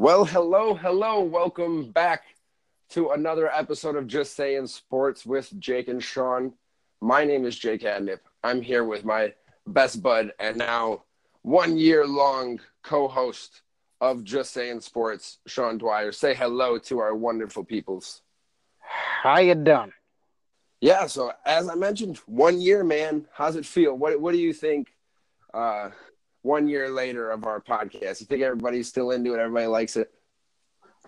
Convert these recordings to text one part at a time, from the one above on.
Well, hello, hello. Welcome back to another episode of Just Saying Sports with Jake and Sean. My name is Jake Adnip. I'm here with my best bud and now one year long co host of Just Saying Sports, Sean Dwyer. Say hello to our wonderful peoples. How you doing? Yeah, so as I mentioned, one year, man. How's it feel? What What do you think? Uh, one year later of our podcast, you think everybody's still into it? Everybody likes it.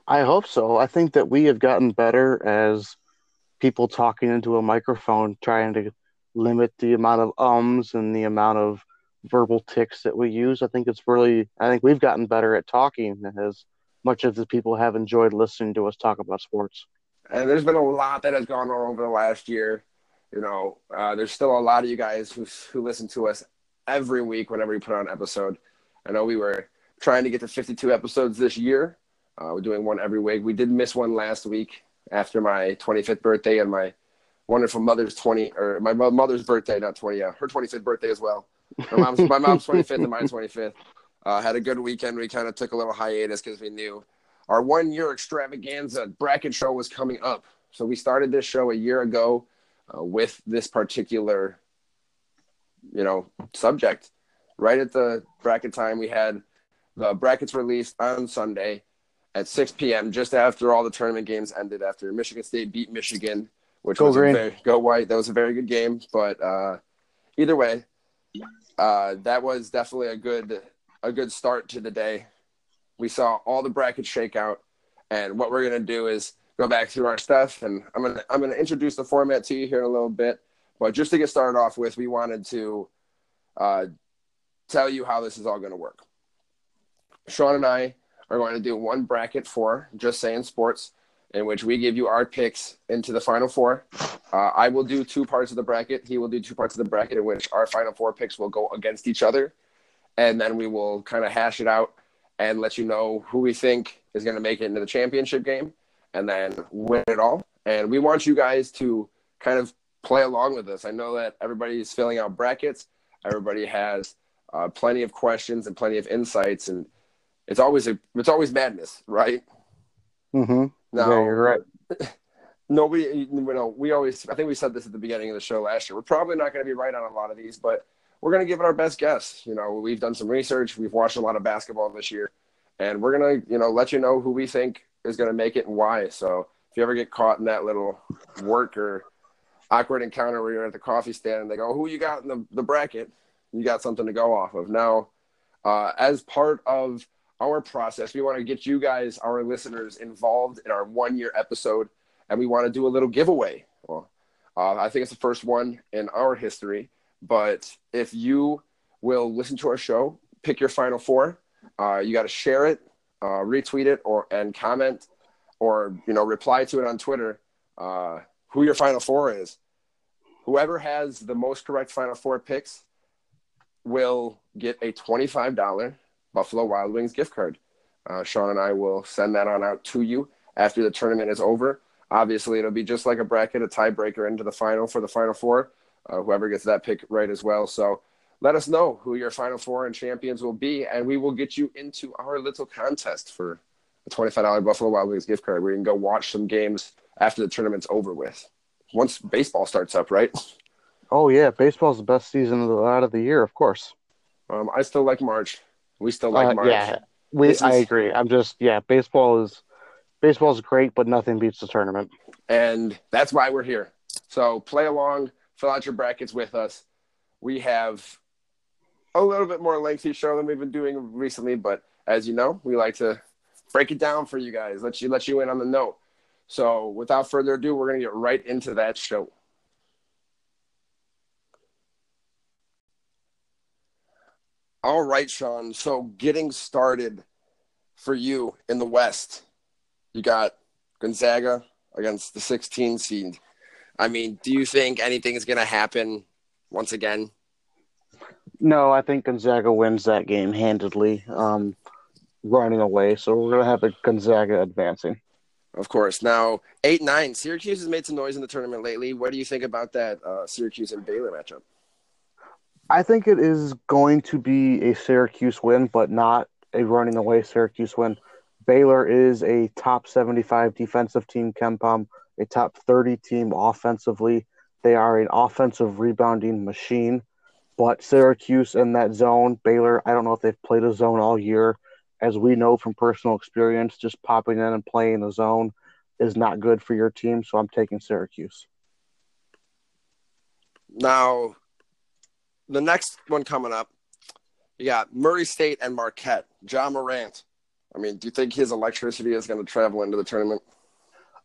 I hope so. I think that we have gotten better as people talking into a microphone, trying to limit the amount of ums and the amount of verbal tics that we use. I think it's really, I think we've gotten better at talking as much as the people have enjoyed listening to us talk about sports. And there's been a lot that has gone on over the last year. You know, uh, there's still a lot of you guys who who listen to us every week whenever we put on an episode. I know we were trying to get to 52 episodes this year. Uh, we're doing one every week. We did miss one last week after my 25th birthday and my wonderful mother's 20 or my mother's birthday, not 20, yeah, her 25th birthday as well. My mom's, my mom's 25th and my 25th. Uh, had a good weekend. We kind of took a little hiatus because we knew our one year extravaganza bracket show was coming up. So we started this show a year ago uh, with this particular you know, subject. Right at the bracket time, we had the brackets released on Sunday at 6 p.m. just after all the tournament games ended. After Michigan State beat Michigan, which go was green. a very, go white. That was a very good game. But uh, either way, uh, that was definitely a good a good start to the day. We saw all the brackets shake out, and what we're gonna do is go back through our stuff, and I'm gonna I'm gonna introduce the format to you here in a little bit. But just to get started off with, we wanted to uh, tell you how this is all going to work. Sean and I are going to do one bracket for Just Saying Sports, in which we give you our picks into the final four. Uh, I will do two parts of the bracket. He will do two parts of the bracket, in which our final four picks will go against each other. And then we will kind of hash it out and let you know who we think is going to make it into the championship game and then win it all. And we want you guys to kind of play along with us. I know that everybody's filling out brackets. Everybody has uh, plenty of questions and plenty of insights, and it's always a it's always madness, right? Mm-hmm. Now, yeah, you're right. Nobody, you know, we always. I think we said this at the beginning of the show last year. We're probably not going to be right on a lot of these, but we're going to give it our best guess. You know, we've done some research. We've watched a lot of basketball this year, and we're going to, you know, let you know who we think is going to make it and why. So if you ever get caught in that little work or awkward encounter where you're at the coffee stand and they go, "Who you got in the, the bracket?" You got something to go off of. Now, uh, as part of our process, we want to get you guys, our listeners, involved in our one year episode, and we want to do a little giveaway. Well, uh, I think it's the first one in our history. But if you will listen to our show, pick your final four. Uh, you got to share it, uh, retweet it, or and comment, or you know reply to it on Twitter. Uh, who your final four is whoever has the most correct Final Four picks will get a $25 Buffalo Wild Wings gift card. Uh, Sean and I will send that on out to you after the tournament is over. Obviously, it'll be just like a bracket, a tiebreaker into the final for the Final Four. Uh, whoever gets that pick right as well. So let us know who your Final Four and champions will be, and we will get you into our little contest for a $25 Buffalo Wild Wings gift card where you can go watch some games after the tournament's over with once baseball starts up, right? Oh yeah, baseball's the best season of the, out of the year, of course. Um, I still like March. We still like uh, March. Yeah, we. Is... I agree. I'm just yeah. Baseball is baseball is great, but nothing beats the tournament. And that's why we're here. So play along, fill out your brackets with us. We have a little bit more lengthy show than we've been doing recently, but as you know, we like to break it down for you guys. Let you let you in on the note. So, without further ado, we're going to get right into that show. All right, Sean. So, getting started for you in the West, you got Gonzaga against the 16 seed. I mean, do you think anything is going to happen once again? No, I think Gonzaga wins that game handedly, um, running away. So we're going to have a Gonzaga advancing of course. Now, eight nine. Syracuse has made some noise in the tournament lately. What do you think about that uh, Syracuse and Baylor matchup? I think it is going to be a Syracuse win, but not a running away Syracuse win. Baylor is a top 75 defensive team, KenPom, a top 30 team offensively. They are an offensive rebounding machine. But Syracuse in that zone, Baylor, I don't know if they've played a zone all year. As we know from personal experience, just popping in and playing the zone is not good for your team. So I'm taking Syracuse. Now, the next one coming up, you got Murray State and Marquette. Ja Morant. I mean, do you think his electricity is going to travel into the tournament?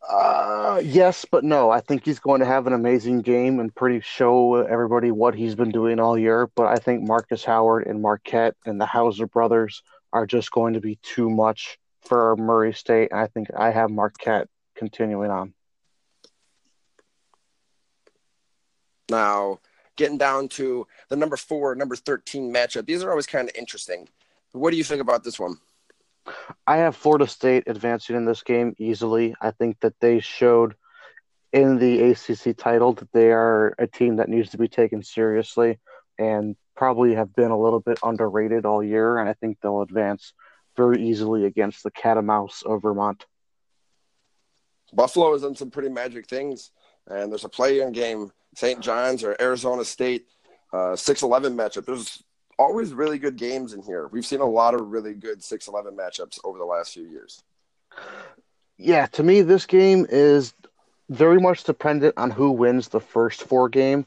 Uh, yes, but no. I think he's going to have an amazing game and pretty show everybody what he's been doing all year. But I think Marcus Howard and Marquette and the Hauser brothers are just going to be too much for Murray State. And I think I have Marquette continuing on. Now, getting down to the number four, number 13 matchup, these are always kind of interesting. What do you think about this one? I have Florida State advancing in this game easily. I think that they showed in the ACC title that they are a team that needs to be taken seriously and probably have been a little bit underrated all year. And I think they'll advance very easily against the Catamounts of Vermont. Buffalo has done some pretty magic things, and there's a play-in game, St. John's or Arizona State, uh, 6-11 matchup. There's always really good games in here. We've seen a lot of really good 6-11 matchups over the last few years. Yeah, to me, this game is very much dependent on who wins the first four game,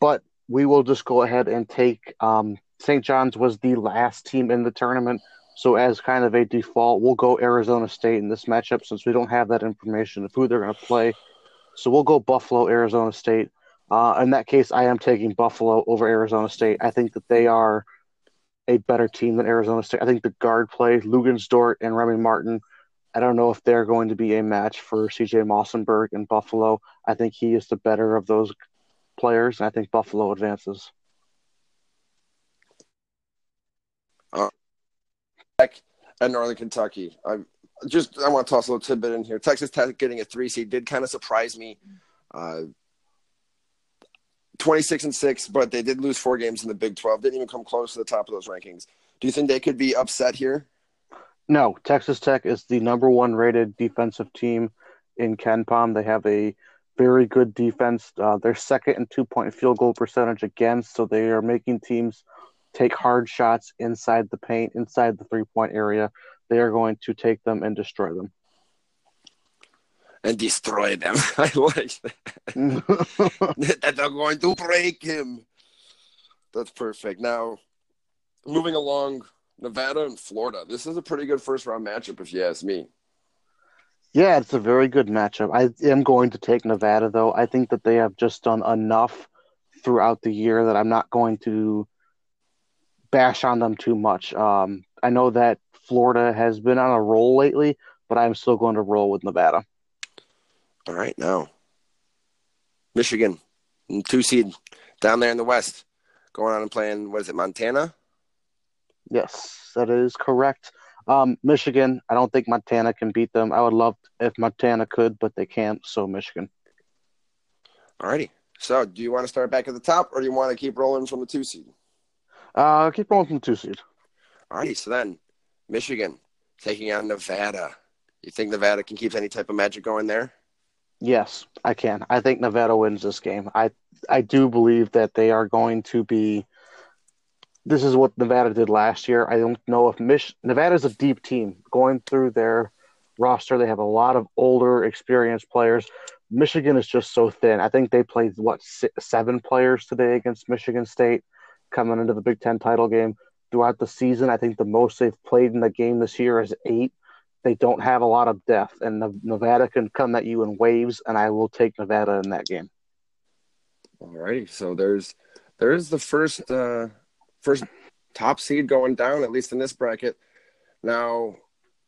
but we will just go ahead and take um, St. John's was the last team in the tournament. So as kind of a default, we'll go Arizona State in this matchup since we don't have that information of who they're going to play. So we'll go Buffalo, Arizona State. Uh, in that case, I am taking Buffalo over Arizona State. I think that they are a better team than Arizona State. I think the guard play, Luguentz-Dort and Remy Martin, I don't know if they're going to be a match for CJ Massinburg in Buffalo. I think he is the better of those players, and I think Buffalo advances. Uh, and Northern Kentucky. I just I want to toss a little tidbit in here. Texas Tech getting a three seed did kind of surprise me. Uh, 26 and 6, but they did lose four games in the Big 12. Didn't even come close to the top of those rankings. Do you think they could be upset here? No. Texas Tech is the number one rated defensive team in KenPom. They have a very good defense. Uh, they're second in two point field goal percentage against, so they are making teams take hard shots inside the paint, inside the three point area. They are going to take them and destroy them and destroy them. I like that. that they're going to break him. That's perfect. Now, moving along, Nevada and Florida. This is a pretty good first round matchup, if you ask me. Yeah, it's a very good matchup. I am going to take Nevada, though. I think that they have just done enough throughout the year that I'm not going to bash on them too much. Um, I know that Florida has been on a roll lately, but I'm still going to roll with Nevada. All right, now Michigan, two seed down there in the West, going on and playing. What is it, Montana? Yes, that is correct. Um, Michigan, I don't think Montana can beat them. I would love if Montana could, but they can't. So Michigan. All righty. So, do you want to start back at the top, or do you want to keep rolling from the two seed? Uh, keep rolling from the two seed. All righty. So then, Michigan taking on Nevada. You think Nevada can keep any type of magic going there? Yes, I can. I think Nevada wins this game. I I do believe that they are going to be. This is what Nevada did last year. I don't know if Mich- Nevada's a deep team going through their roster. They have a lot of older, experienced players. Michigan is just so thin. I think they played what six, seven players today against Michigan State coming into the Big Ten title game. Throughout the season, I think the most they've played in the game this year is eight they don't have a lot of depth, and Nevada can come at you in waves, and I will take Nevada in that game. All righty, so there's there's the first uh, first top seed going down, at least in this bracket. Now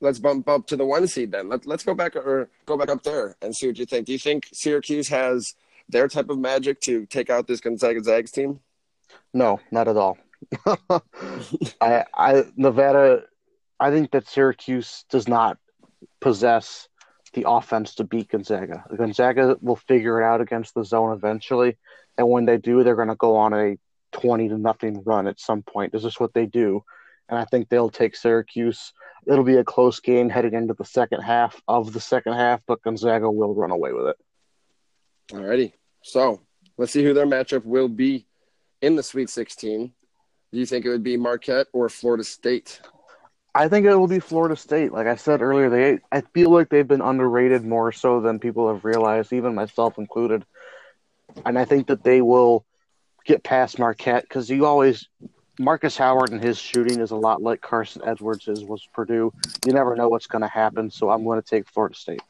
let's bump up to the one seed then. Let, let's go back or go back up there and see what you think. Do you think Syracuse has their type of magic to take out this Gonzaga Zags team? No, not at all. I, I Nevada I think that Syracuse does not possess the offense to beat Gonzaga. Gonzaga will figure it out against the zone eventually, and when they do, they're going to go on a twenty to nothing run at some point. This is what they do. and I think they'll take Syracuse. It'll be a close game heading into the second half of the second half, but Gonzaga will run away with it. Alrighty. So let's see who their matchup will be in the Sweet 16. Do you think it would be Marquette or Florida State? I think it will be Florida State. Like I said earlier, they I feel like they've been underrated more so than people have realized, even myself included. And I think that they will get past Marquette because you always Marcus Howard and his shooting is a lot like Carson Edwards is was Purdue. You never know what's going to happen, so I'm going to take Florida State.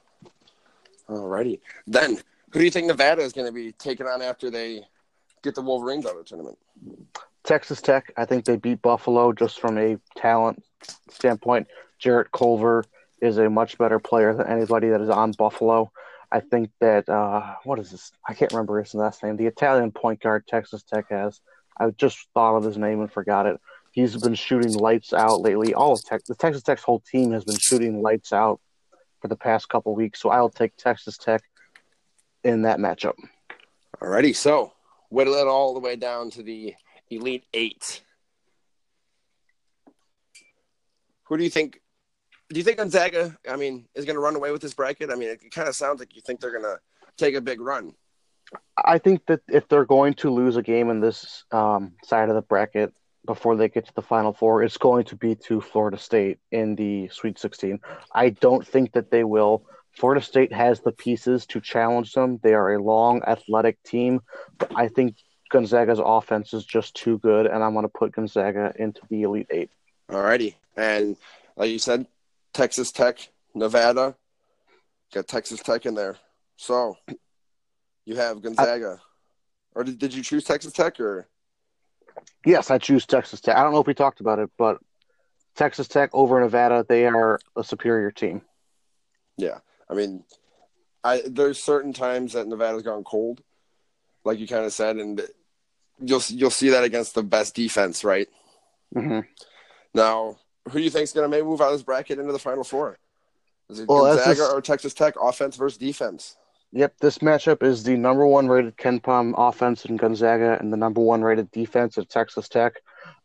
Alrighty. Then, who do you think Nevada is going to be taking on after they get the Wolverines out of the tournament? Texas Tech. I think they beat Buffalo just from a talent standpoint. Jarrett Culver is a much better player than anybody that is on Buffalo. I think that uh, what is this? I can't remember his last name. The Italian point guard Texas Tech has. I just thought of his name and forgot it. He's been shooting lights out lately. All of Tech, the Texas Tech's whole team has been shooting lights out for the past couple weeks. So I'll take Texas Tech in that matchup. Alrighty, so whittle it all the way down to the Elite Eight. Who do you think? Do you think Gonzaga? I mean, is going to run away with this bracket? I mean, it kind of sounds like you think they're going to take a big run. I think that if they're going to lose a game in this um, side of the bracket before they get to the Final Four, it's going to be to Florida State in the Sweet 16. I don't think that they will. Florida State has the pieces to challenge them. They are a long, athletic team, but I think Gonzaga's offense is just too good, and I'm going to put Gonzaga into the Elite Eight. All righty. And like you said, Texas Tech, Nevada, got Texas Tech in there. So you have Gonzaga. I, or did, did you choose Texas Tech or? Yes, I choose Texas Tech. I don't know if we talked about it, but Texas Tech over Nevada, they are a superior team. Yeah. I mean, I there's certain times that Nevada's gone cold, like you kind of said, and you'll you'll see that against the best defense, right? Mm-hmm. Now, who do you think is going to maybe move out of this bracket into the Final Four? Is it Well, Gonzaga just- or Texas Tech, offense versus defense? Yep, this matchup is the number one rated KenPom offense in Gonzaga and the number one rated defense at Texas Tech.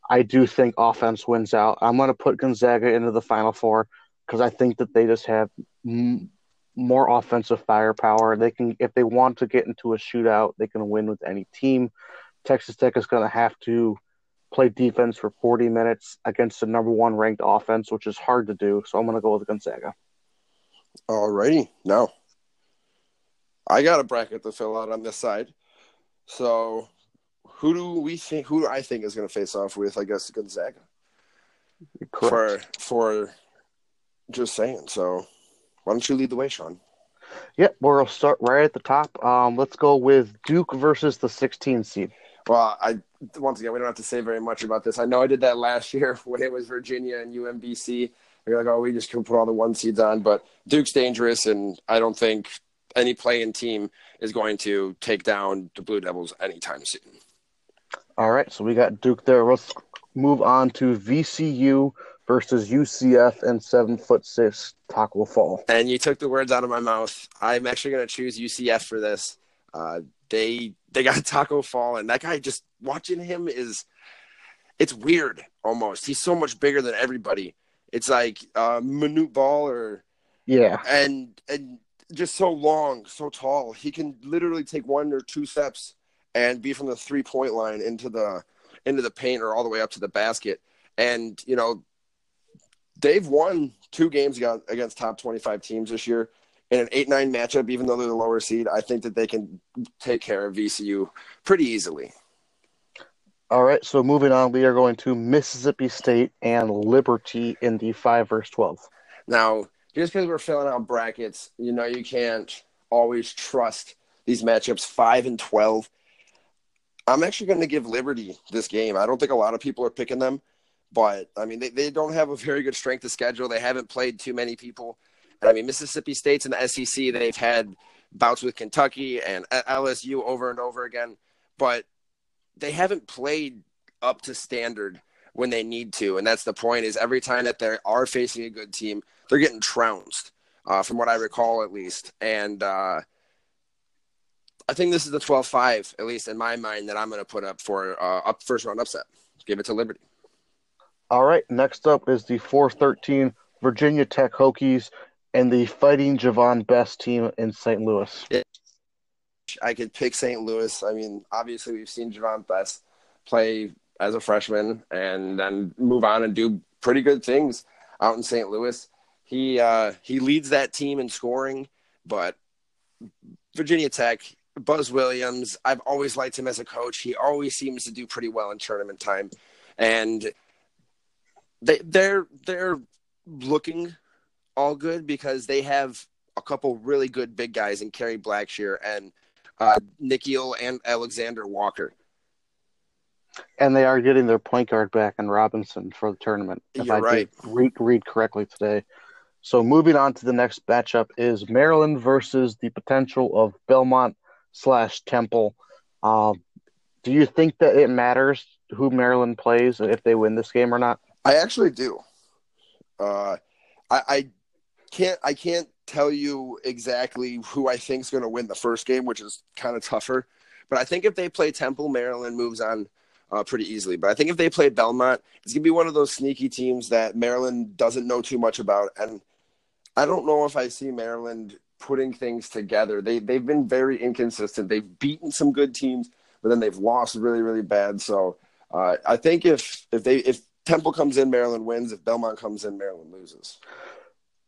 I do think offense wins out. I'm going to put Gonzaga into the Final Four because I think that they just have m- more offensive firepower. They can, if they want to get into a shootout, they can win with any team. Texas Tech is going to have to play defense for 40 minutes against the number one ranked offense, which is hard to do. So I'm going to go with Gonzaga. Alrighty, now I got a bracket to fill out on this side. So, who do we think? Who do I think is going to face off with? I guess Gonzaga Correct. for for just saying. So, why don't you lead the way, Sean? Yep, we'll start right at the top. Um, let's go with Duke versus the 16 seed. Well, I once again we don't have to say very much about this. I know I did that last year when it was Virginia and UMBC. You're like, oh, we just can put all the one seeds on, but Duke's dangerous, and I don't think any playing team is going to take down the Blue Devils anytime soon. All right, so we got Duke there. Let's move on to VCU versus UCF and seven foot six Taco Fall. And you took the words out of my mouth. I'm actually going to choose UCF for this. Uh, they they got Taco Fall, and that guy just watching him is it's weird almost. He's so much bigger than everybody. It's like uh, Manute Bol or Yeah, and and just so long, so tall. He can literally take one or two steps and be from the three point line into the into the paint or all the way up to the basket. And you know, they've won two games against, against top twenty five teams this year in an eight nine matchup. Even though they're the lower seed, I think that they can take care of VCU pretty easily. All right, so moving on, we are going to Mississippi State and Liberty in the five verse twelve. Now, just because we're filling out brackets, you know, you can't always trust these matchups. Five and twelve. I'm actually going to give Liberty this game. I don't think a lot of people are picking them, but I mean, they, they don't have a very good strength of schedule. They haven't played too many people. I mean, Mississippi State's in the SEC. They've had bouts with Kentucky and LSU over and over again, but they haven't played up to standard when they need to. And that's the point is every time that they are facing a good team, they're getting trounced, uh, from what I recall at least. And uh, I think this is the 12-5, at least in my mind, that I'm going to put up for uh, up first round upset. Give it to Liberty. All right, next up is the 413 Virginia Tech Hokies and the Fighting Javon Bess team in St. Louis. I could pick St. Louis. I mean, obviously, we've seen Javon Bess play as a freshman and then move on and do pretty good things out in St. Louis. He uh, he leads that team in scoring, but Virginia Tech, Buzz Williams, I've always liked him as a coach. He always seems to do pretty well in tournament time, and they they're they're looking all good because they have a couple really good big guys in Kerry Blackshear and uh, Nickeil and Alexander Walker. And they are getting their point guard back in Robinson for the tournament. If You're I right. read, read correctly today. So moving on to the next matchup is Maryland versus the potential of Belmont slash Temple. Um, do you think that it matters who Maryland plays if they win this game or not? I actually do. Uh, I, I can't I can't tell you exactly who I think is going to win the first game, which is kind of tougher. But I think if they play Temple, Maryland moves on uh, pretty easily. But I think if they play Belmont, it's gonna be one of those sneaky teams that Maryland doesn't know too much about, and I don't know if I see Maryland putting things together. They they've been very inconsistent. They've beaten some good teams, but then they've lost really really bad. So uh, I think if if they if Temple comes in, Maryland wins. If Belmont comes in, Maryland loses.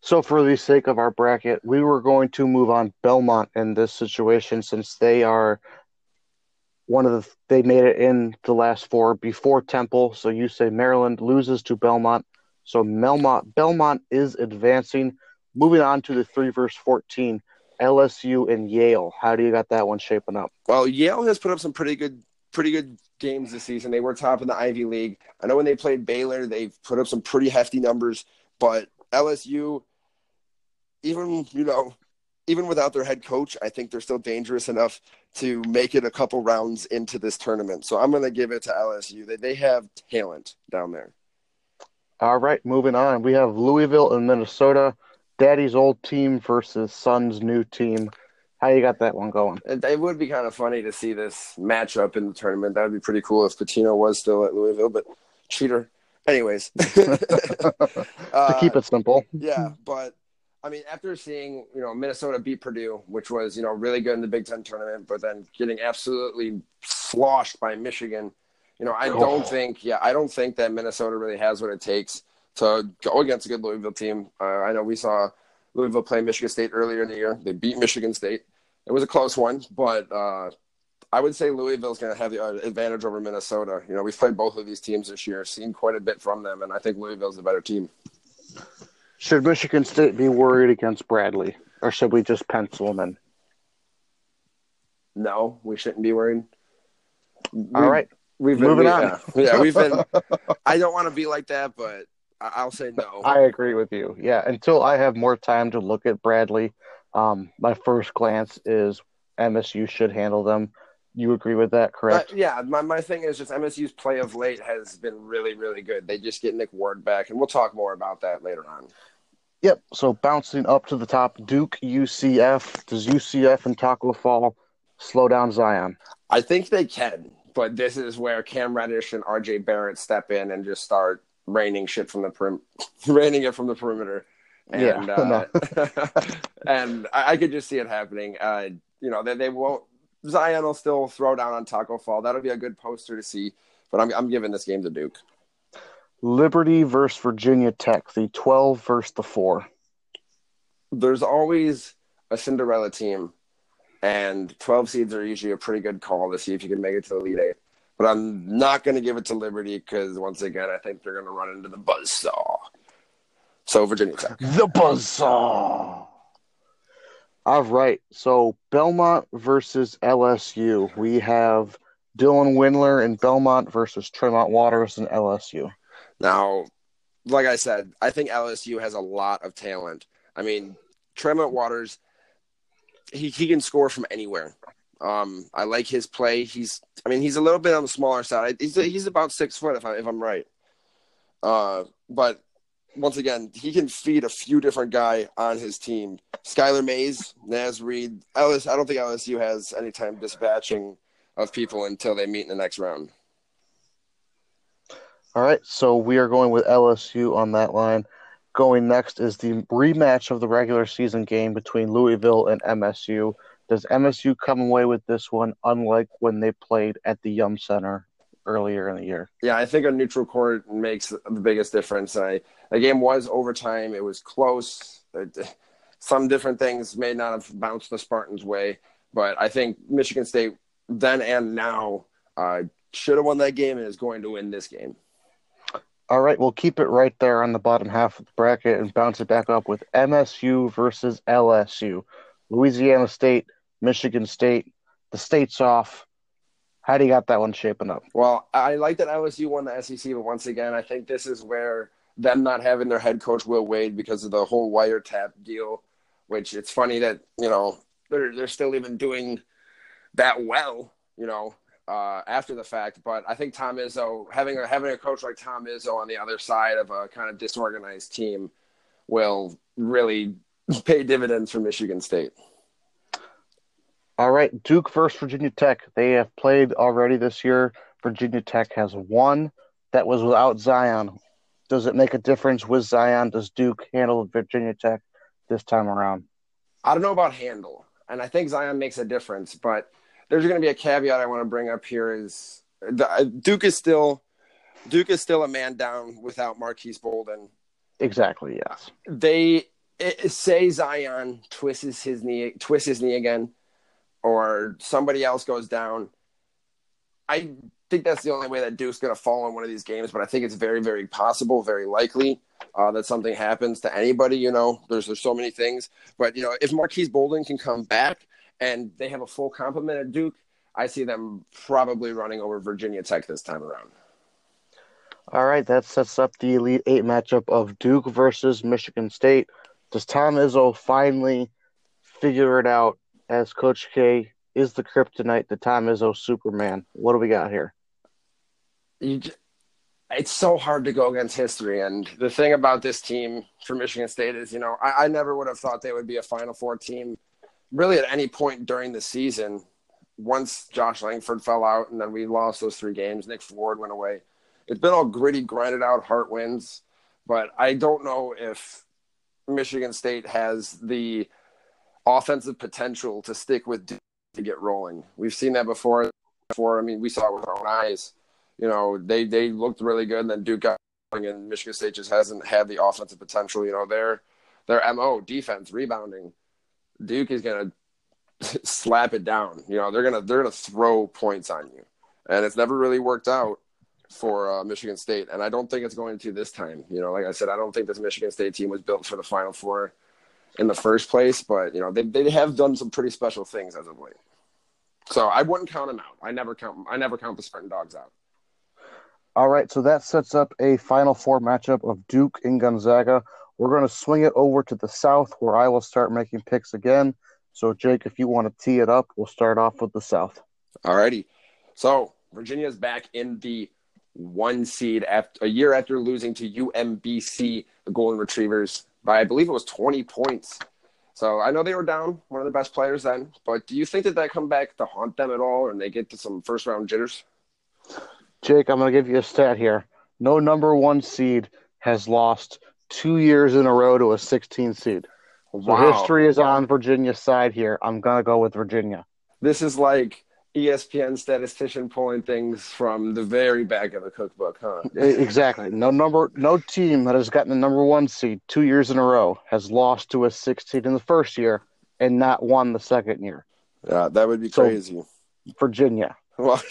So, for the sake of our bracket, we were going to move on Belmont in this situation since they are one of the they made it in the last four before Temple. So you say Maryland loses to Belmont. So Belmont Belmont is advancing. Moving on to the three verse fourteen, LSU and Yale. How do you got that one shaping up? Well, Yale has put up some pretty good pretty good games this season. They were top in the Ivy League. I know when they played Baylor, they've put up some pretty hefty numbers, but LSU even, you know, even without their head coach, I think they're still dangerous enough to make it a couple rounds into this tournament. So I'm going to give it to LSU. They, they have talent down there. All right, moving on. We have Louisville and Minnesota. Daddy's old team versus Son's new team. How you got that one going? It, it would be kind of funny to see this matchup in the tournament. That would be pretty cool if Pitino was still at Louisville, but cheater. Anyways, to keep it simple. yeah, but I mean, after seeing you know Minnesota beat Purdue, which was you know really good in the Big Ten tournament, but then getting absolutely sloshed by Michigan, you know, I don't Oh. think, yeah, I don't think that Minnesota really has what it takes to go against a good Louisville team. Uh, I know we saw Louisville play Michigan State earlier in the year. They beat Michigan State. It was a close one, but uh, I would say Louisville's going to have the uh, advantage over Minnesota. You know, we've played both of these teams this year, seen quite a bit from them, and I think Louisville's the better team. Should Michigan State be worried against Bradley, or should we just pencil them in? No, we shouldn't be worried. All right, we've been, moving we- on. Yeah, yeah, we've been. I don't want to be like that, but I'll say no. I agree with you. Yeah, until I have more time to look at Bradley, um, my first glance is MSU should handle them. You agree with that, correct? Uh, yeah, my, my thing is just MSU's play of late has been really, really good. They just get Nick Ward back, and we'll talk more about that later on. Yep. So bouncing up to the top, Duke, UCF. Does UCF and Taco Fall slow down Zion? I think they can, but this is where Cam Reddish and RJ Barrett step in and just start raining shit from the perim- raining it from the perimeter. And, Yeah, uh, and I, I could just see it happening. Uh, you know, they, they won't. Zion will still throw down on Taco Fall. That'll be a good poster to see. But I'm I'm giving this game to Duke. Liberty versus Virginia Tech, the 12 versus the 4. There's always a Cinderella team, and 12 seeds are usually a pretty good call to see if you can make it to the Elite Eight. But I'm not going to give it to Liberty because once again, I think they're going to run into the buzzsaw. So Virginia Tech. The Buzzsaw. All right. So Belmont versus LSU. We have Dylan Windler and Belmont versus Tremont Waters and LSU. Now, like I said, I think LSU has a lot of talent. I mean, Tremont Waters, he, he can score from anywhere. Um, I like his play. He's, I mean, he's a little bit on the smaller side. He's he's about six foot if I if I'm right. Uh, but once again, he can feed a few different guy on his team. Skylar Mays, Naz Reid, LS. I don't think LSU has any time dispatching of people until they meet in the next round. All right, so we are going with LSU on that line. Going next is the rematch of the regular season game between Louisville and MSU. Does MSU come away with this one, unlike when they played at the Yum Center earlier in the year? Yeah, I think a neutral court makes the biggest difference. I, the game was overtime. It was close. Some different things may not have bounced the Spartans' way, but I think Michigan State then and now uh, should have won that game and is going to win this game. All right, we'll keep it right there on the bottom half of the bracket and bounce it back up with MSU versus LSU. Louisiana State, Michigan State, the state's off. How do you got that one shaping up? Well, I like that LSU won the SEC, but once again, I think this is where them not having their head coach Will Wade because of the whole wiretap deal, which it's funny that you know they're they're still even doing that well, you know, uh, after the fact. But I think Tom Izzo having a having a coach like Tom Izzo on the other side of a kind of disorganized team will really pay dividends for Michigan State. All right, Duke versus Virginia Tech. They have played already this year. Virginia Tech has won. That was without Zion. Does it make a difference with Zion? Does Duke handle Virginia Tech this time around? I don't know about handle, and I think Zion makes a difference, but there's going to be a caveat I want to bring up here is uh, Duke is still Duke is still a man down without Marques Bolden. Exactly. Yes. They it, say Zion twists his knee, twists his knee again, or somebody else goes down. I think that's the only way that Duke's going to fall in one of these games, but I think it's very, very possible, very likely uh, that something happens to anybody. You know, there's there's so many things, but you know, if Marques Bolden can come back and they have a full complement at Duke, I see them probably running over Virginia Tech this time around. All right, that sets up the Elite Eight matchup of Duke versus Michigan State. Does Tom Izzo finally figure it out as Coach K is the kryptonite, the Tom Izzo Superman? What do we got here? You, it's so hard to go against history. And the thing about this team for Michigan State is, you know, I, I never would have thought they would be a Final Four team really at any point during the season, once Josh Langford fell out and then we lost those three games, Nick Ford went away. It's been all gritty, grinded out, heart wins. But I don't know if Michigan State has the offensive potential to stick with to get rolling. We've seen that before. Before, I mean, we saw it with our own eyes. You know, they they looked really good, and then Duke got going, and Michigan State just hasn't had the offensive potential. You know, their their mo defense, rebounding Duke is gonna slap it down. You know, they're gonna they're gonna throw points on you, and it's never really worked out for uh, Michigan State, and I don't think it's going to this time. You know, like I said, I don't think this Michigan State team was built for the Final Four in the first place, but you know they they have done some pretty special things as of late. So I wouldn't count them out. I never count I never count the Spartan dogs out. All right, so that sets up a Final Four matchup of Duke and Gonzaga. We're going to swing it over to the south where I will start making picks again. So, Jake, if you want to tee it up, we'll start off with the south. All righty. So, Virginia's back in the one seed after a year after losing to UMBC, the Golden Retrievers, by I believe it was 20 points. So I know they were down, one of the best players then. But do you think that that come back to haunt them at all, and they get to some first round jitters? Jake, I'm going to give you a stat here. No number one seed has lost two years in a row to a 16 seed. Wow. So history is on Virginia's side here. I'm gonna go with Virginia. This is like ESPN statistician pulling things from the very back of the cookbook, huh? exactly. No number, no team that has gotten the number one seed two years in a row has lost to a 16 in the first year and not won the second year. Yeah, that would be crazy. So, Virginia. Well,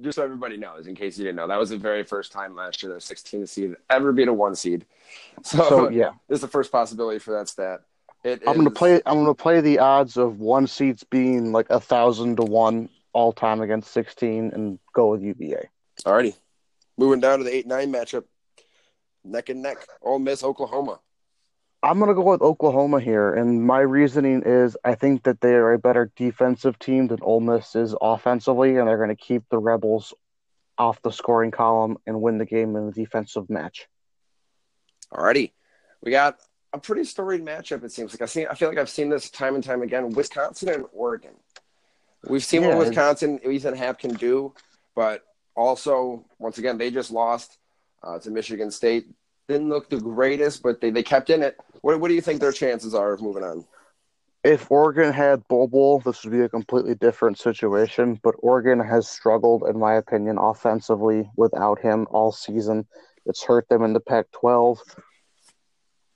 just so everybody knows, in case you didn't know, that was the very first time last year that a 16 seed ever beat a one seed. So, so yeah, this is the first possibility for that stat. It I'm is... gonna play. I'm gonna play the odds of one seeds being like a thousand to one all time against 16 and go with UVA. Alrighty, moving down to the eight nine matchup, neck and neck. Ole Miss, Oklahoma. I'm going to go with Oklahoma here, and my reasoning is I think that they are a better defensive team than Ole Miss is offensively, and they're going to keep the Rebels off the scoring column and win the game in the defensive match. Alrighty, we got a pretty storied matchup. It seems like I've seen. I feel like I've seen this time and time again. Wisconsin and Oregon. We've seen yeah, what Wisconsin, Ethan Happ can do, but also once again they just lost uh, to Michigan State. Didn't look the greatest, but they, they kept in it. What, what do you think their chances are of moving on? If Oregon had Bol, this would be a completely different situation. But Oregon has struggled, in my opinion, offensively without him all season. It's hurt them in the Pac 12.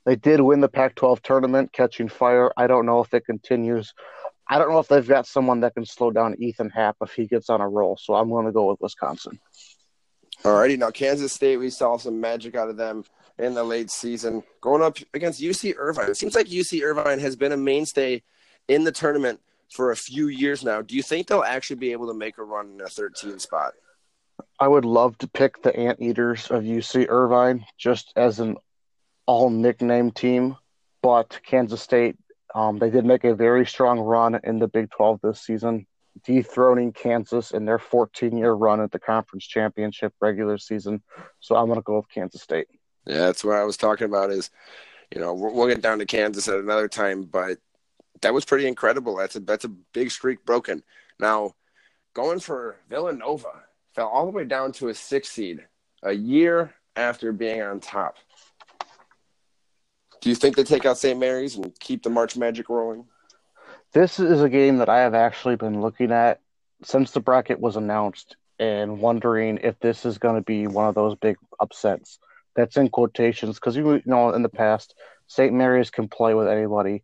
They did win the Pac 12 tournament, catching fire. I don't know if it continues. I don't know if they've got someone that can slow down Ethan Happ if he gets on a roll. So I'm going to go with Wisconsin. Alrighty, now Kansas State, we saw some magic out of them in the late season, going up against UC Irvine. It seems like UC Irvine has been a mainstay in the tournament for a few years now. Do you think they'll actually be able to make a run in a 13 spot? I would love to pick the Anteaters of UC Irvine just as an all nickname team, but Kansas State, um, they did make a very strong run in the Big 12 this season dethroning Kansas in their 14 year run at the conference championship regular season. So I'm going to go with Kansas State. Yeah, that's what I was talking about. Is you know we'll get down to Kansas at another time, but that was pretty incredible. That's a that's a big streak broken. Now going for Villanova fell all the way down to a six seed a year after being on top. Do you think they take out St. Mary's and keep the March Magic rolling? This is a game that I have actually been looking at since the bracket was announced and wondering if this is going to be one of those big upsets. That's in quotations because you know in the past St. Mary's can play with anybody,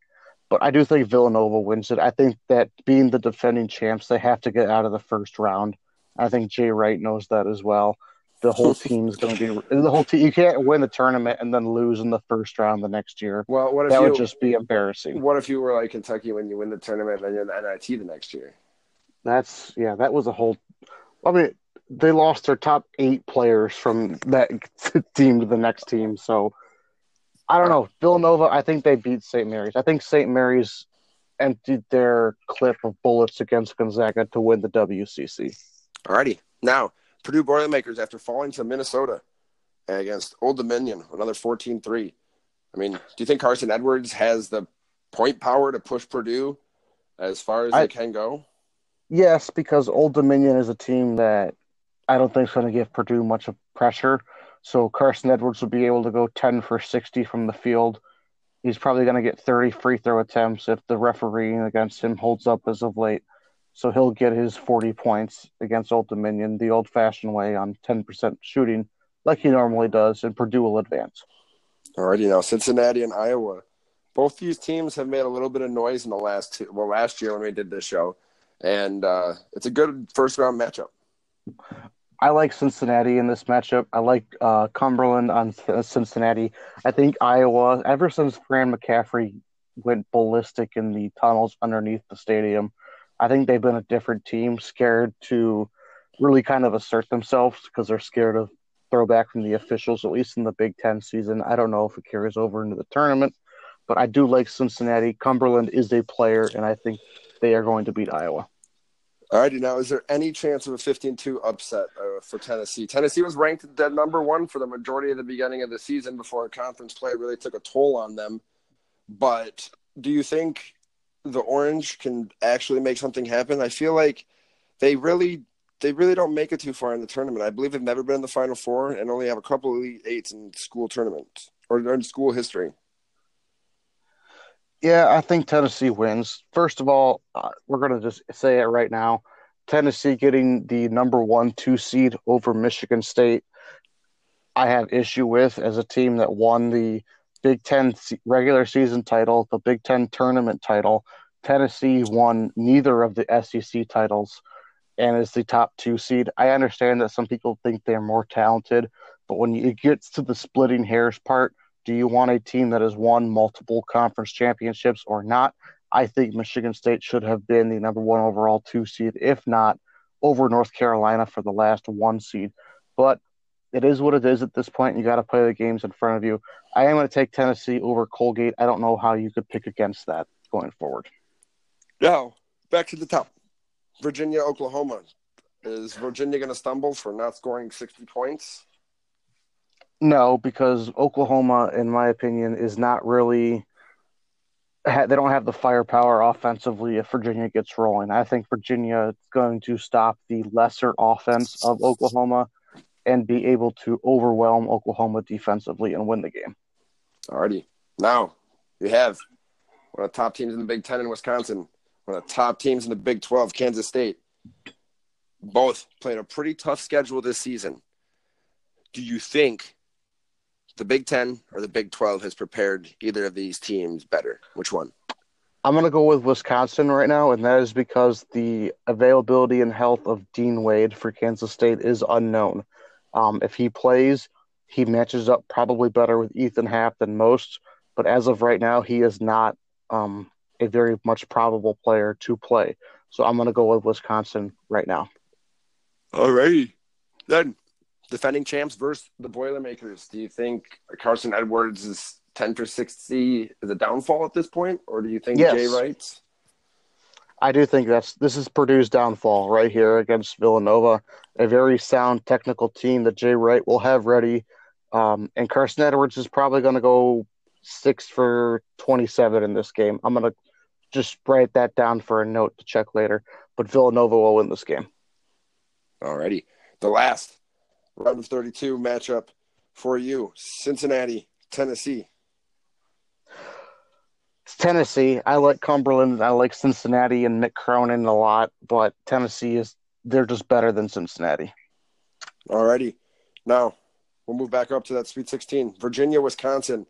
but I do think Villanova wins it. I think that being the defending champs, they have to get out of the first round. I think Jay Wright knows that as well the whole team's going to be the whole team. You can't win the tournament and then lose in the first round the next year. Well, what if that you, would just be embarrassing. What if you were like Kentucky when you win the tournament and then you're in the NIT the next year? That's yeah, that was a whole. I mean, they lost their top eight players from that team to the next team, so I don't know. Villanova, I think they beat St. Mary's. I think St. Mary's emptied their clip of bullets against Gonzaga to win the WCC. Alrighty, now Purdue Boilermakers after falling to Minnesota against Old Dominion, another 14-3. I mean, do you think Carson Edwards has the point power to push Purdue as far as I, they can go? Yes, because Old Dominion is a team that I don't think is going to give Purdue much of pressure. So Carson Edwards will be able to go 10 for 60 from the field. He's probably going to get 30 free throw attempts if the refereeing against him holds up as of late. So he'll get his 40 points against Old Dominion the old fashioned way on 10% shooting, like he normally does, and Purdue will advance. Alrighty, now Cincinnati and Iowa. Both these teams have made a little bit of noise in the last two, well, last year when we did this show, and uh, it's a good first round matchup. I like Cincinnati in this matchup. I like uh, Cumberland on Cincinnati. I think Iowa, ever since Fran McCaffery went ballistic in the tunnels underneath the stadium, I think they've been a different team, scared to really kind of assert themselves because they're scared of throwback from the officials, at least in the Big Ten season. I don't know if it carries over into the tournament, but I do like Cincinnati. Cumberland is a player, and I think they are going to beat Iowa. All righty, now is there any chance of a 15-2 upset uh, for Tennessee? Tennessee was ranked at number one for the majority of the beginning of the season before conference play really took a toll on them. But do you think the Orange can actually make something happen. I feel like they really they really don't make it too far in the tournament. I believe they've never been in the Final Four and only have a couple of elite eights in school tournaments or in school history. Yeah, I think Tennessee wins. First of all, uh, we're going to just say it right now. Tennessee getting the number one, two seed over Michigan State, I have issue with as a team that won the Big Ten regular season title, the Big Ten tournament title. Tennessee won neither of the SEC titles and is the top two seed. I understand that some people think they're more talented, but when it gets to the splitting hairs part, do you want a team that has won multiple conference championships or not? I think Michigan State should have been the number one overall two seed, if not over North Carolina for the last one seed. But it is what it is at this point. You got to play the games in front of you. I am going to take Tennessee over Colgate. I don't know how you could pick against that going forward. Now, back to the top. Virginia, Oklahoma. Is Virginia going to stumble for not scoring 60 points? No, because Oklahoma, in my opinion, is not really. They don't have the firepower offensively if Virginia gets rolling. I think Virginia is going to stop the lesser offense of Oklahoma and be able to overwhelm Oklahoma defensively and win the game. Alrighty. Now you have one of the top teams in the Big Ten in Wisconsin, one of the top teams in the Big 12, Kansas State. Both played a pretty tough schedule this season. Do you think the Big Ten or the Big 12 has prepared either of these teams better? Which one? I'm going to go with Wisconsin right now, and that is because the availability and health of Dean Wade for Kansas State is unknown. Um, if he plays, he matches up probably better with Ethan Happ than most, but as of right now, he is not um, a very much probable player to play. So I'm going to go with Wisconsin right now. All right. Then defending champs versus the Boilermakers. Do you think Carson Edwards is 10 for 60 is a downfall at this point, or do you think yes. Jay Wright's? I do think that's this is Purdue's downfall right here against Villanova, a very sound technical team that Jay Wright will have ready. Um, and Carson Edwards is probably going to go six for 27 in this game. I'm going to just write that down for a note to check later. But Villanova will win this game. Alrighty. The last round of 32 matchup for you Cincinnati, Tennessee. It's Tennessee. I like Cumberland. I like Cincinnati and Mick Cronin a lot, but Tennessee is they're just better than Cincinnati. Alrighty. Now we'll move back up to that Sweet 16. Virginia, Wisconsin.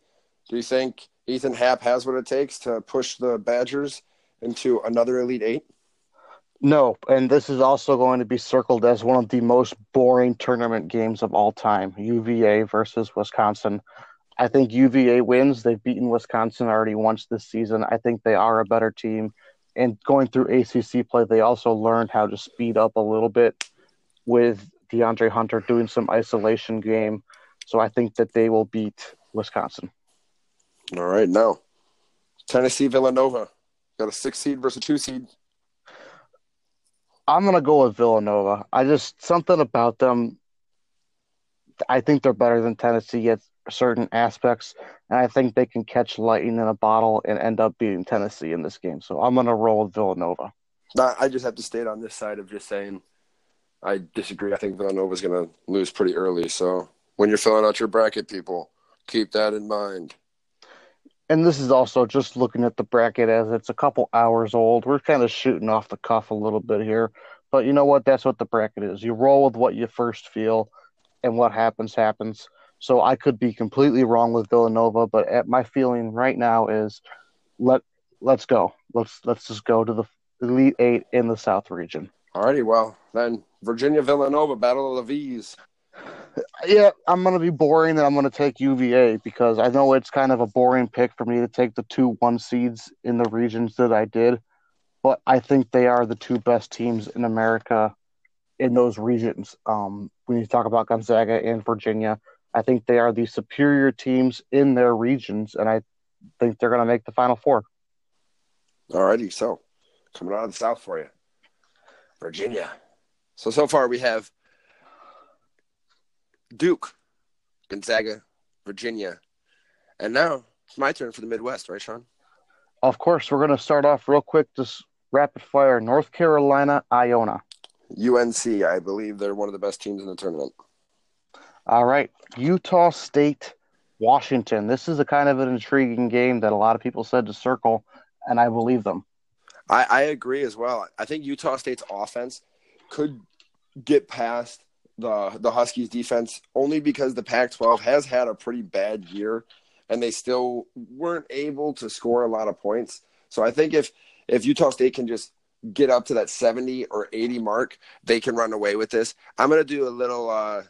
Do you think Ethan Happ has what it takes to push the Badgers into another Elite Eight? No, and this is also going to be circled as one of the most boring tournament games of all time UVA versus Wisconsin. I think UVA wins. They've beaten Wisconsin already once this season. I think they are a better team. And going through ACC play, they also learned how to speed up a little bit with DeAndre Hunter doing some isolation game. So I think that they will beat Wisconsin. All right, now Tennessee Villanova got a six seed versus a two seed. I'm gonna go with Villanova. I just something about them. I think they're better than Tennessee at certain aspects, and I think they can catch lightning in a bottle and end up beating Tennessee in this game. So I'm gonna roll with Villanova. I just have to state on this side of just saying I disagree. I think Villanova Villanova's gonna lose pretty early. So when you're filling out your bracket, people, keep that in mind and this is also just looking at the bracket as it's a couple hours old. We're kind of shooting off the cuff a little bit here, but you know what? That's what the bracket is. You roll with what you first feel, and what happens happens. So I could be completely wrong with Villanova, but at my feeling right now is let let's go. Let's let's just go to the Elite Eight in the South region. Alrighty, well then Virginia Villanova Battle of the V's yeah, I'm going to be boring and I'm going to take UVA because I know it's kind of a boring pick for me to take the two one seeds in the regions that I did, but I think they are the two best teams in America in those regions. Um, when you talk about Gonzaga and Virginia, I think they are the superior teams in their regions, and I think they're going to make the Final Four. Alrighty, so coming out of the South for you, Virginia. So so far we have Duke, Gonzaga, Virginia. And now it's my turn for the Midwest, right, Sean? Of course. We're going to start off real quick, just rapid fire. North Carolina, Iona. UNC, I believe they're one of the best teams in the tournament. All right. Utah State, Washington. This is a kind of an intriguing game that a lot of people said to circle, and I believe them. I, I agree as well. I think Utah State's offense could get past the the Huskies defense only because the Pac-12 has had a pretty bad year and they still weren't able to score a lot of points. So I think if if Utah State can just get up to that 70 or 80 mark, they can run away with this. I'm going to do a little uh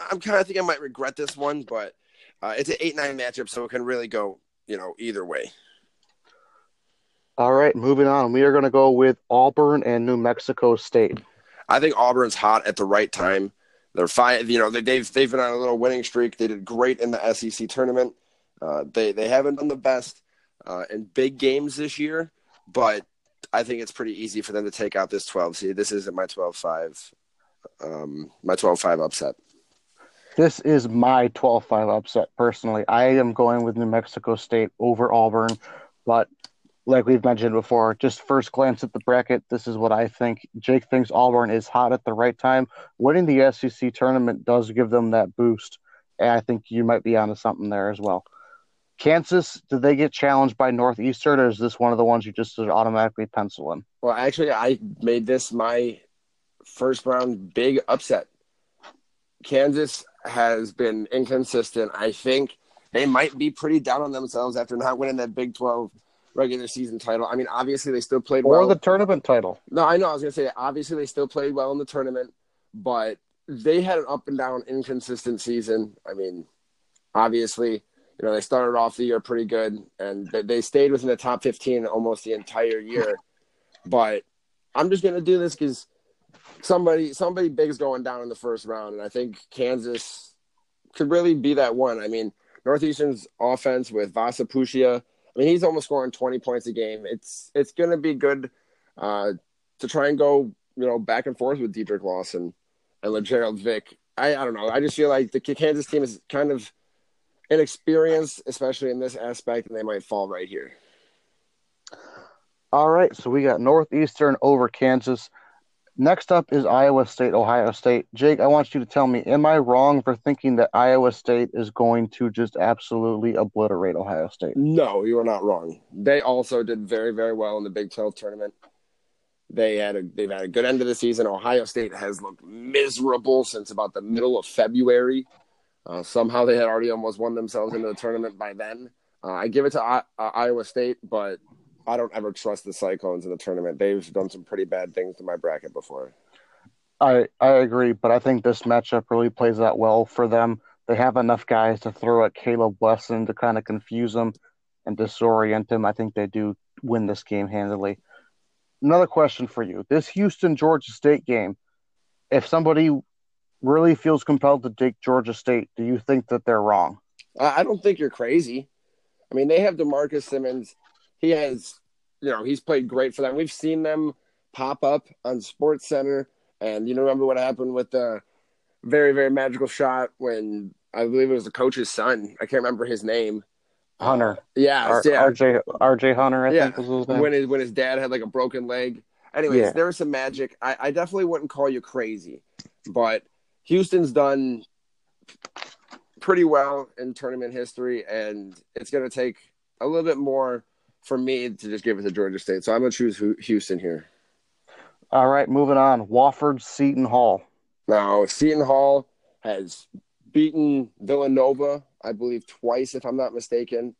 I'm kind of think I might regret this one, but uh, it's an 8-9 matchup so it can really go, you know, either way. All right, moving on. We are going to go with Auburn and New Mexico State. I think Auburn's hot at the right time. They're fine. You know, they, they've they've been on a little winning streak. They did great in the SEC tournament. Uh, they they haven't done the best uh, in big games this year, but I think it's pretty easy for them to take out this 12 seed. This isn't my 12-5, um, my 12-5 upset. This is my 12-5 upset personally. I am going with New Mexico State over Auburn, but like we've mentioned before, just first glance at the bracket, this is what I think. Jake thinks Auburn is hot at the right time. Winning the SEC tournament does give them that boost, and I think you might be onto something there as well. Kansas, did they get challenged by Northeastern, or is this one of the ones you just automatically pencil in? Well, actually, I made this my first round big upset. Kansas has been inconsistent. I think they might be pretty down on themselves after not winning that Big 12 regular season title. I mean, obviously they still played or well. the tournament title. No, I know. I was gonna say obviously they still played well in the tournament, but they had an up and down, inconsistent season. I mean, obviously, you know they started off the year pretty good, and they, they stayed within the top fifteen almost the entire year. But I'm just gonna do this because somebody somebody big's going down in the first round, and I think Kansas could really be that one. I mean, Northeastern's offense with Vasa Pusica I mean, he's almost scoring 20 points a game. It's it's going to be good uh, to try and go, you know, back and forth with Dedric Lawson and Lagerald Vick. I, I don't know. I just feel like the Kansas team is kind of inexperienced, especially in this aspect, and they might fall right here. All right, so we got Northeastern over Kansas. Next up is Iowa State, Ohio State. Jake, I want you to tell me, am I wrong for thinking that Iowa State is going to just absolutely obliterate Ohio State? No, you are not wrong. They also did very, very well in the Big 12 tournament. They had a they've had a good end of the season. Ohio State has looked miserable since about the middle of February. Uh, somehow they had already almost won themselves into the tournament by then. Uh, I give it to I- uh, Iowa State, but I don't ever trust the Cyclones in the tournament. They've done some pretty bad things to my bracket before. I I agree, but I think this matchup really plays out well for them. They have enough guys to throw at Caleb Wesson to kind of confuse him and disorient him. I think they do win this game handily. Another question for you: This Houston Georgia State game, if somebody really feels compelled to take Georgia State, do you think that they're wrong? I don't think you're crazy. I mean, they have D'Marcus Simmons he has, you know, he's played great for them. We've seen them pop up on Sports Center, and you know, remember what happened with the very, very magical shot when I believe it was the coach's son. I can't remember his name. Hunter. Yeah, R- yeah. RJ RJ Hunter. I yeah. think was his name. When his when his dad had like a broken leg. Anyways, Yeah. there was some magic. I, I definitely wouldn't call you crazy, but Houston's done pretty well in tournament history, and it's going to take a little bit more for me to just give it to Georgia State. So I'm going to choose Houston here. All right, moving on. Wofford Seton Hall. Now, Seton Hall has beaten Villanova, I believe, twice, if I'm not mistaken.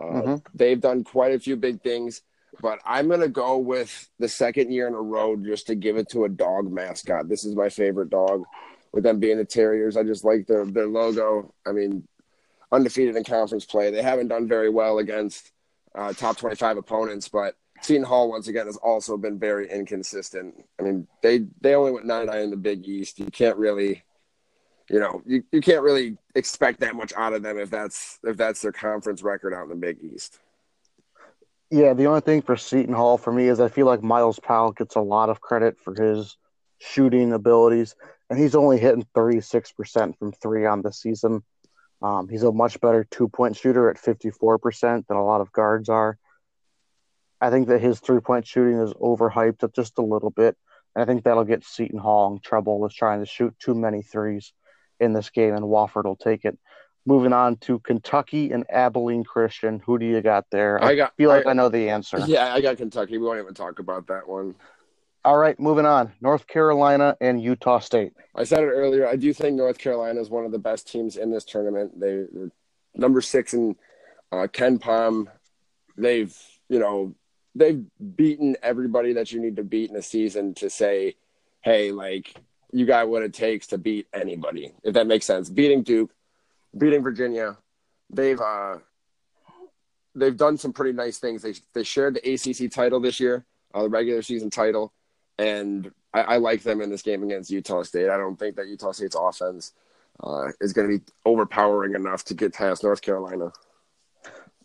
Uh, Mhm. They've done quite a few big things, but I'm going to go with the second year in a row just to give it to a dog mascot. This is my favorite dog, with them being the Terriers. I just like their, their logo. I mean, undefeated in conference play. They haven't done very well against uh, top 25 opponents, but Seton Hall once again has also been very inconsistent. I mean, they they only went 9 9 in the Big East. You can't really, you know, you, you can't really expect that much out of them if that's if that's their conference record out in the Big East. Yeah, the only thing for Seton Hall for me is I feel like Myles Powell gets a lot of credit for his shooting abilities, and he's only hitting 36% from three on the season. Um, he's a much better two point shooter at 54% than a lot of guards are. I think that his three point shooting is overhyped just a little bit. And I think that'll get Seton Hall in trouble with trying to shoot too many threes in this game, and Wofford will take it. Moving on to Kentucky and Abilene Christian. Who do you got there? I got- feel like I- I know the answer. Yeah, I got Kentucky. We won't even talk about that one. All right, moving on. North Carolina and Utah State. I said it earlier. I do think North Carolina is one of the best teams in this tournament. They, they're number six in uh, KenPom. They've, you know, they've beaten everybody that you need to beat in a season to say, hey, like you got what it takes to beat anybody, if that makes sense. Beating Duke, beating Virginia, they've uh, they've done some pretty nice things. They they shared the ACC title this year, uh, the regular season title, and I, I like them in this game against Utah State. I don't think that Utah State's offense uh, is going to be overpowering enough to get past North Carolina.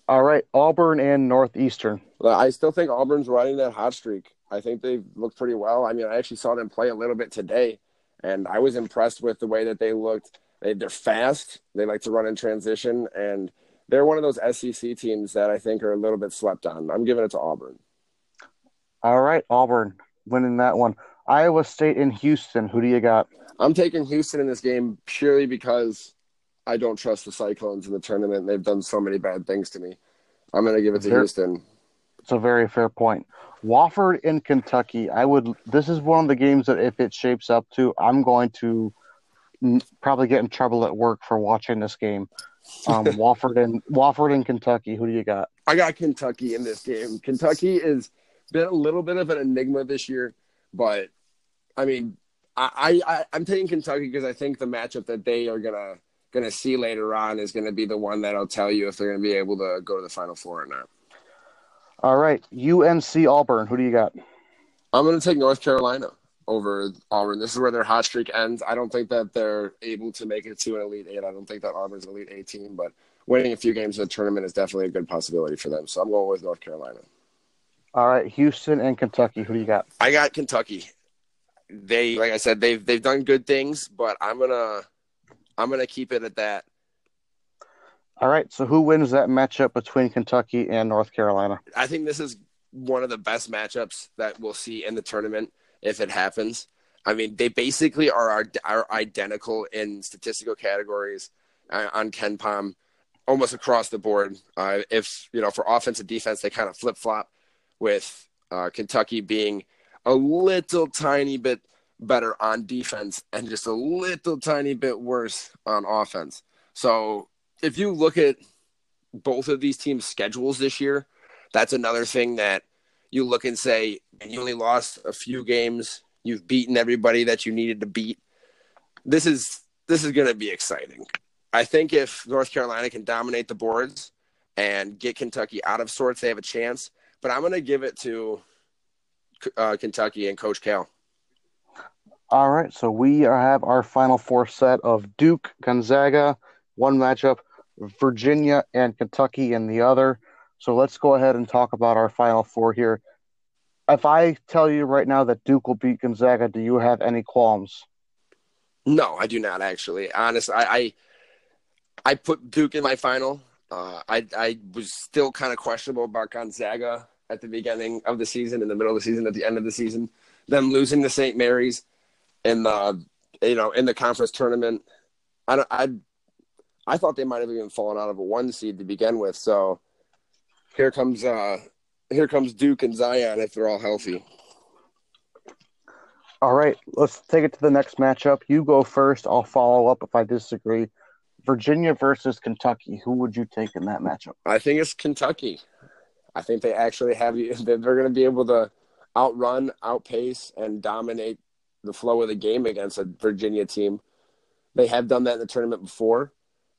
All right, Auburn and Northeastern. I still think Auburn's riding that hot streak. I think they've looked pretty well. I mean, I actually saw them play a little bit today, and I was impressed with the way that they looked. They, they're fast. They like to run in transition, and they're one of those SEC teams that I think are a little bit slept on. I'm giving it to Auburn. All right, Auburn winning that one. Iowa State in Houston. Who do you got? I'm taking Houston in this game purely because I don't trust the Cyclones in the tournament. They've done so many bad things to me. I'm going to give it to Houston. It's a very fair point. Wofford in Kentucky. I would. This is one of the games that if it shapes up to, I'm going to probably get in trouble at work for watching this game. Um, Wofford and Wofford and Kentucky. Who do you got? I got Kentucky in this game. Kentucky has been a little bit of an enigma this year, but I mean, I, I I'm taking Kentucky because I think the matchup that they are gonna gonna see later on is gonna be the one that'll tell you if they're gonna be able to go to the Final Four or not. All right, UNC Auburn. Who do you got? I'm gonna take North Carolina over Auburn. This is where their hot streak ends. I don't think that they're able to make it to an Elite Eight. I don't think that Auburn's an Elite Eight team, but winning a few games in the tournament is definitely a good possibility for them. So I'm going with North Carolina. All right, Houston and Kentucky. Who do you got? I got Kentucky they like I said they've they've done good things, but I'm gonna I'm gonna keep it at that. All right. So who wins that matchup between Kentucky and North Carolina? I think this is one of the best matchups that we'll see in the tournament if it happens. I mean, they basically are are identical in statistical categories on Ken KenPom, almost across the board. Uh, if you know, for offensive defense, they kind of flip flop with uh, Kentucky being a little tiny bit better on defense and just a little tiny bit worse on offense. So if you look at both of these teams' schedules this year, that's another thing that you look and say, and you only lost a few games. You've beaten everybody that you needed to beat. This is this is going to be exciting. I think if North Carolina can dominate the boards and get Kentucky out of sorts, they have a chance. But I'm going to give it to uh, Kentucky and Coach Cal. All right, so we have our final four set of Duke, Gonzaga, one matchup, Virginia and Kentucky in the other. So let's go ahead and talk about our final four here. If I tell you right now that Duke will beat Gonzaga, do you have any qualms? No, I do not actually. Honestly, I I, I put Duke in my final. Uh, I I was still kind of questionable about Gonzaga at the beginning of the season, in the middle of the season, at the end of the season. Them losing to St. Mary's in the you know in the conference tournament. I don't, I I thought they might have even fallen out of a one seed to begin with. So here comes uh here comes Duke and Zion if they're all healthy. All right, let's take it to the next matchup. You go first. I'll follow up if I disagree. Virginia versus Kentucky. Who would you take in that matchup? I think it's Kentucky. I think they actually have they're going to be able to outrun, outpace, and dominate the flow of the game against a Virginia team. They have done that in the tournament before.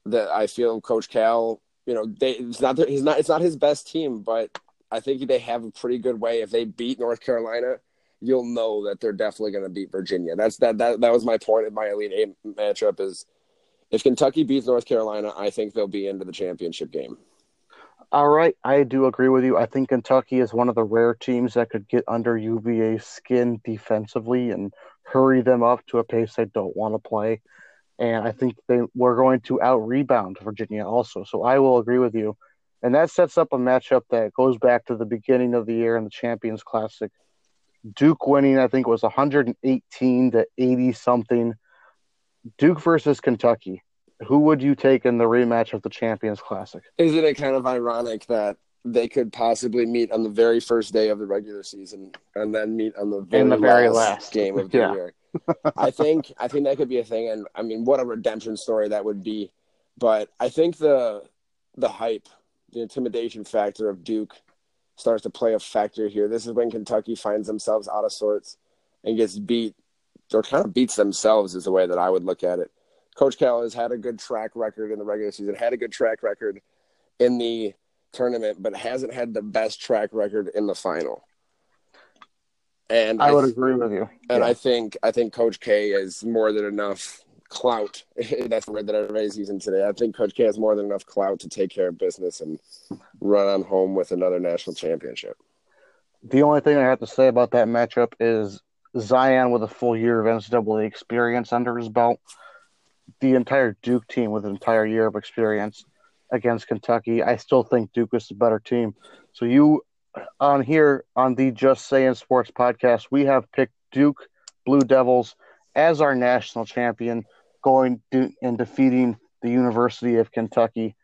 That I feel Coach Cal, you know, they, it's not he's not it's not his best team, but I think they have a pretty good way. If they beat North Carolina, you'll know that they're definitely going to beat Virginia. That's that that that was my point in my Elite Eight matchup. Is if Kentucky beats North Carolina, I think they'll be into the championship game. All right, I do agree with you. I think Kentucky is one of the rare teams that could get under UVA's skin defensively and hurry them up to a pace they don't want to play. And I think they we're going to out rebound Virginia also. So I will agree with you. And that sets up a matchup that goes back to the beginning of the year in the Champions Classic. Duke winning, I think, was 118 to 80 something. Duke versus Kentucky who would you take in the rematch of the Champions Classic? Isn't it kind of ironic that they could possibly meet on the very first day of the regular season and then meet on the very, in the very last, last game of the yeah. year? I think I think that could be a thing, and I mean, what a redemption story that would be. But I think the the hype, the intimidation factor of Duke starts to play a factor here. This is when Kentucky finds themselves out of sorts and gets beat, or kind of beats themselves, is the way that I would look at it. Coach Cal has had a good track record in the regular season, had a good track record in the tournament, but hasn't had the best track record in the final. And I, I would agree with you. And yeah. I think I think Coach K is more than enough clout. That's the word that everybody's using today. I think Coach K has more than enough clout to take care of business and run on home with another national championship. The only thing I have to say about that matchup is Zion with a full year of NCAA experience under his belt the entire Duke team with an entire year of experience. against Kentucky. I still think Duke is the better team. So you on here on the Just Saying Sports podcast, we have picked Duke Blue Devils as our national champion, going to, and defeating the University of Kentucky.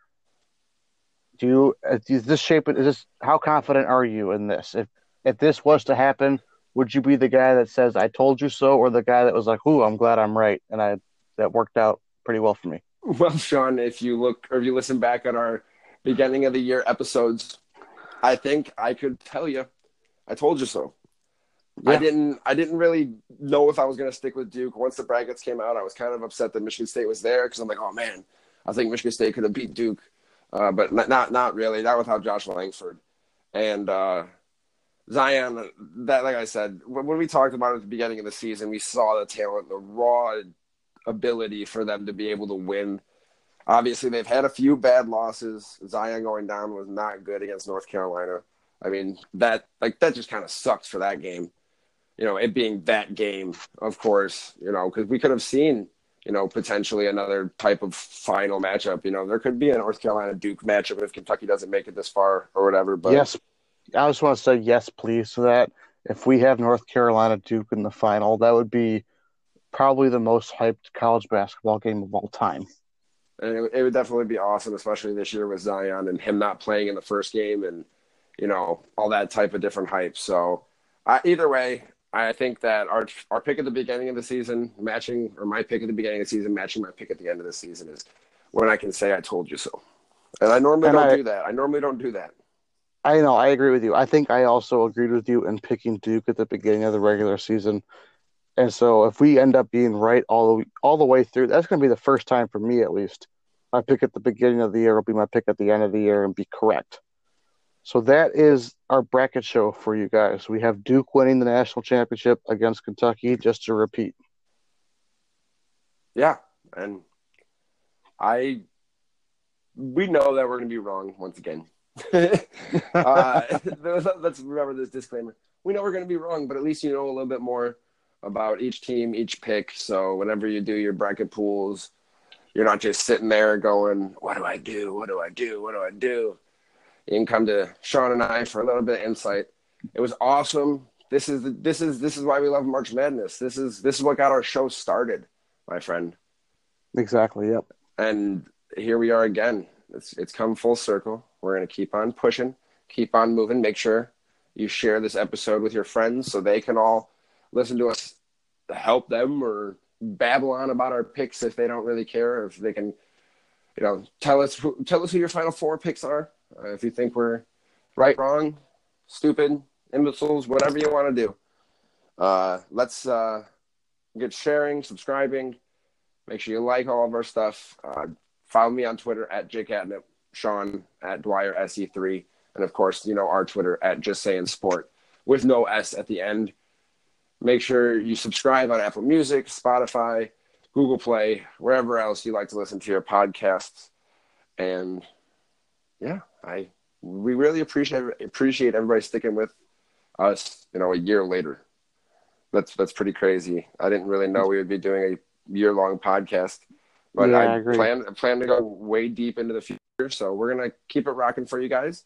Do you is this shape? Is this how confident are you in this? If if this was to happen, would you be the guy that says "I told you so," or the guy that was like, "Ooh, I'm glad I'm right," and I that worked out pretty well for me. Well, Sean, if you look or if you listen back at our beginning of the year episodes, I think I could tell you, I told you so. Yeah. I didn't. I didn't really know if I was going to stick with Duke. Once the brackets came out, I was kind of upset that Michigan State was there because I'm like, oh man, I think Michigan State could have beat Duke, uh, but not, not not really. Not without Josh Langford and uh, Zion. That, like I said, when we talked about it at the beginning of the season, we saw the talent, the raw ability for them to be able to win. Obviously, they've had a few bad losses. Zion going down was not good against North Carolina. I mean, that like that just kind of sucks for that game. You know, it being that game, of course, you know, because we could have seen, you know, potentially another type of final matchup. You know, there could be a North Carolina Duke matchup if Kentucky doesn't make it this far or whatever. But yes, I just want to say yes, please, to that. If we have North Carolina Duke in the final, that would be probably the most hyped college basketball game of all time. And it, it, would definitely be awesome, especially this year with Zion and him not playing in the first game and, you know, all that type of different hype. So, uh, either way, I think that our our pick at the beginning of the season matching, or my pick at the beginning of the season matching my pick at the end of the season is when I can say I told you so. And I normally and don't I, do that. I normally don't do that. I know. I agree with you. I think I also agreed with you in picking Duke at the beginning of the regular season and so if we end up being right all the all the way through, that's going to be the first time for me at least. My pick at the beginning of the year will be my pick at the end of the year and be correct. So that is our bracket show for you guys. We have Duke winning the national championship against Kentucky, just to repeat. Yeah, and I we know that we're going to be wrong once again. uh, let's remember this disclaimer. We know we're going to be wrong, but at least you know a little bit more about each team, each pick. So whenever you do your bracket pools, you're not just sitting there going, "What do I do? What do I do? What do I do?" You can come to Sean and I for a little bit of insight. It was awesome. This is the, this is this is why we love March Madness. This is this is what got our show started, my friend. Exactly. Yep. And here we are again. It's it's come full circle. We're gonna keep on pushing, keep on moving. Make sure you share this episode with your friends so they can all listen to us help them or babble on about our picks if they don't really care, if they can, you know, tell us who, tell us who your final four picks are. Uh, if you think we're right, wrong, stupid, imbeciles, whatever you want to do. Uh, let's uh, get sharing, subscribing. Make sure you like all of our stuff. Uh, follow me on Twitter at jake jcatnip, Sean at Dwyer SE3, and of course, you know our Twitter at Just Saying Sport with no S at the end. Make sure you subscribe on Apple Music, Spotify, Google Play, wherever else you like to listen to your podcasts. And yeah, I we really appreciate appreciate everybody sticking with us, you know, a year later. That's that's pretty crazy. I didn't really know we would be doing a year long podcast. But yeah, I, I plan plan to go way deep into the future. So we're gonna keep it rocking for you guys.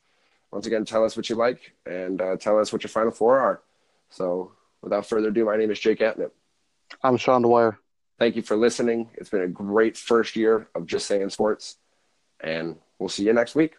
Once again, tell us what you like and uh, tell us what your final four are. So without further ado, my name is Jake Atnip. I'm Sean Dwyer. Thank you for listening. It's been a great first year of Just Saying Sports, and we'll see you next week.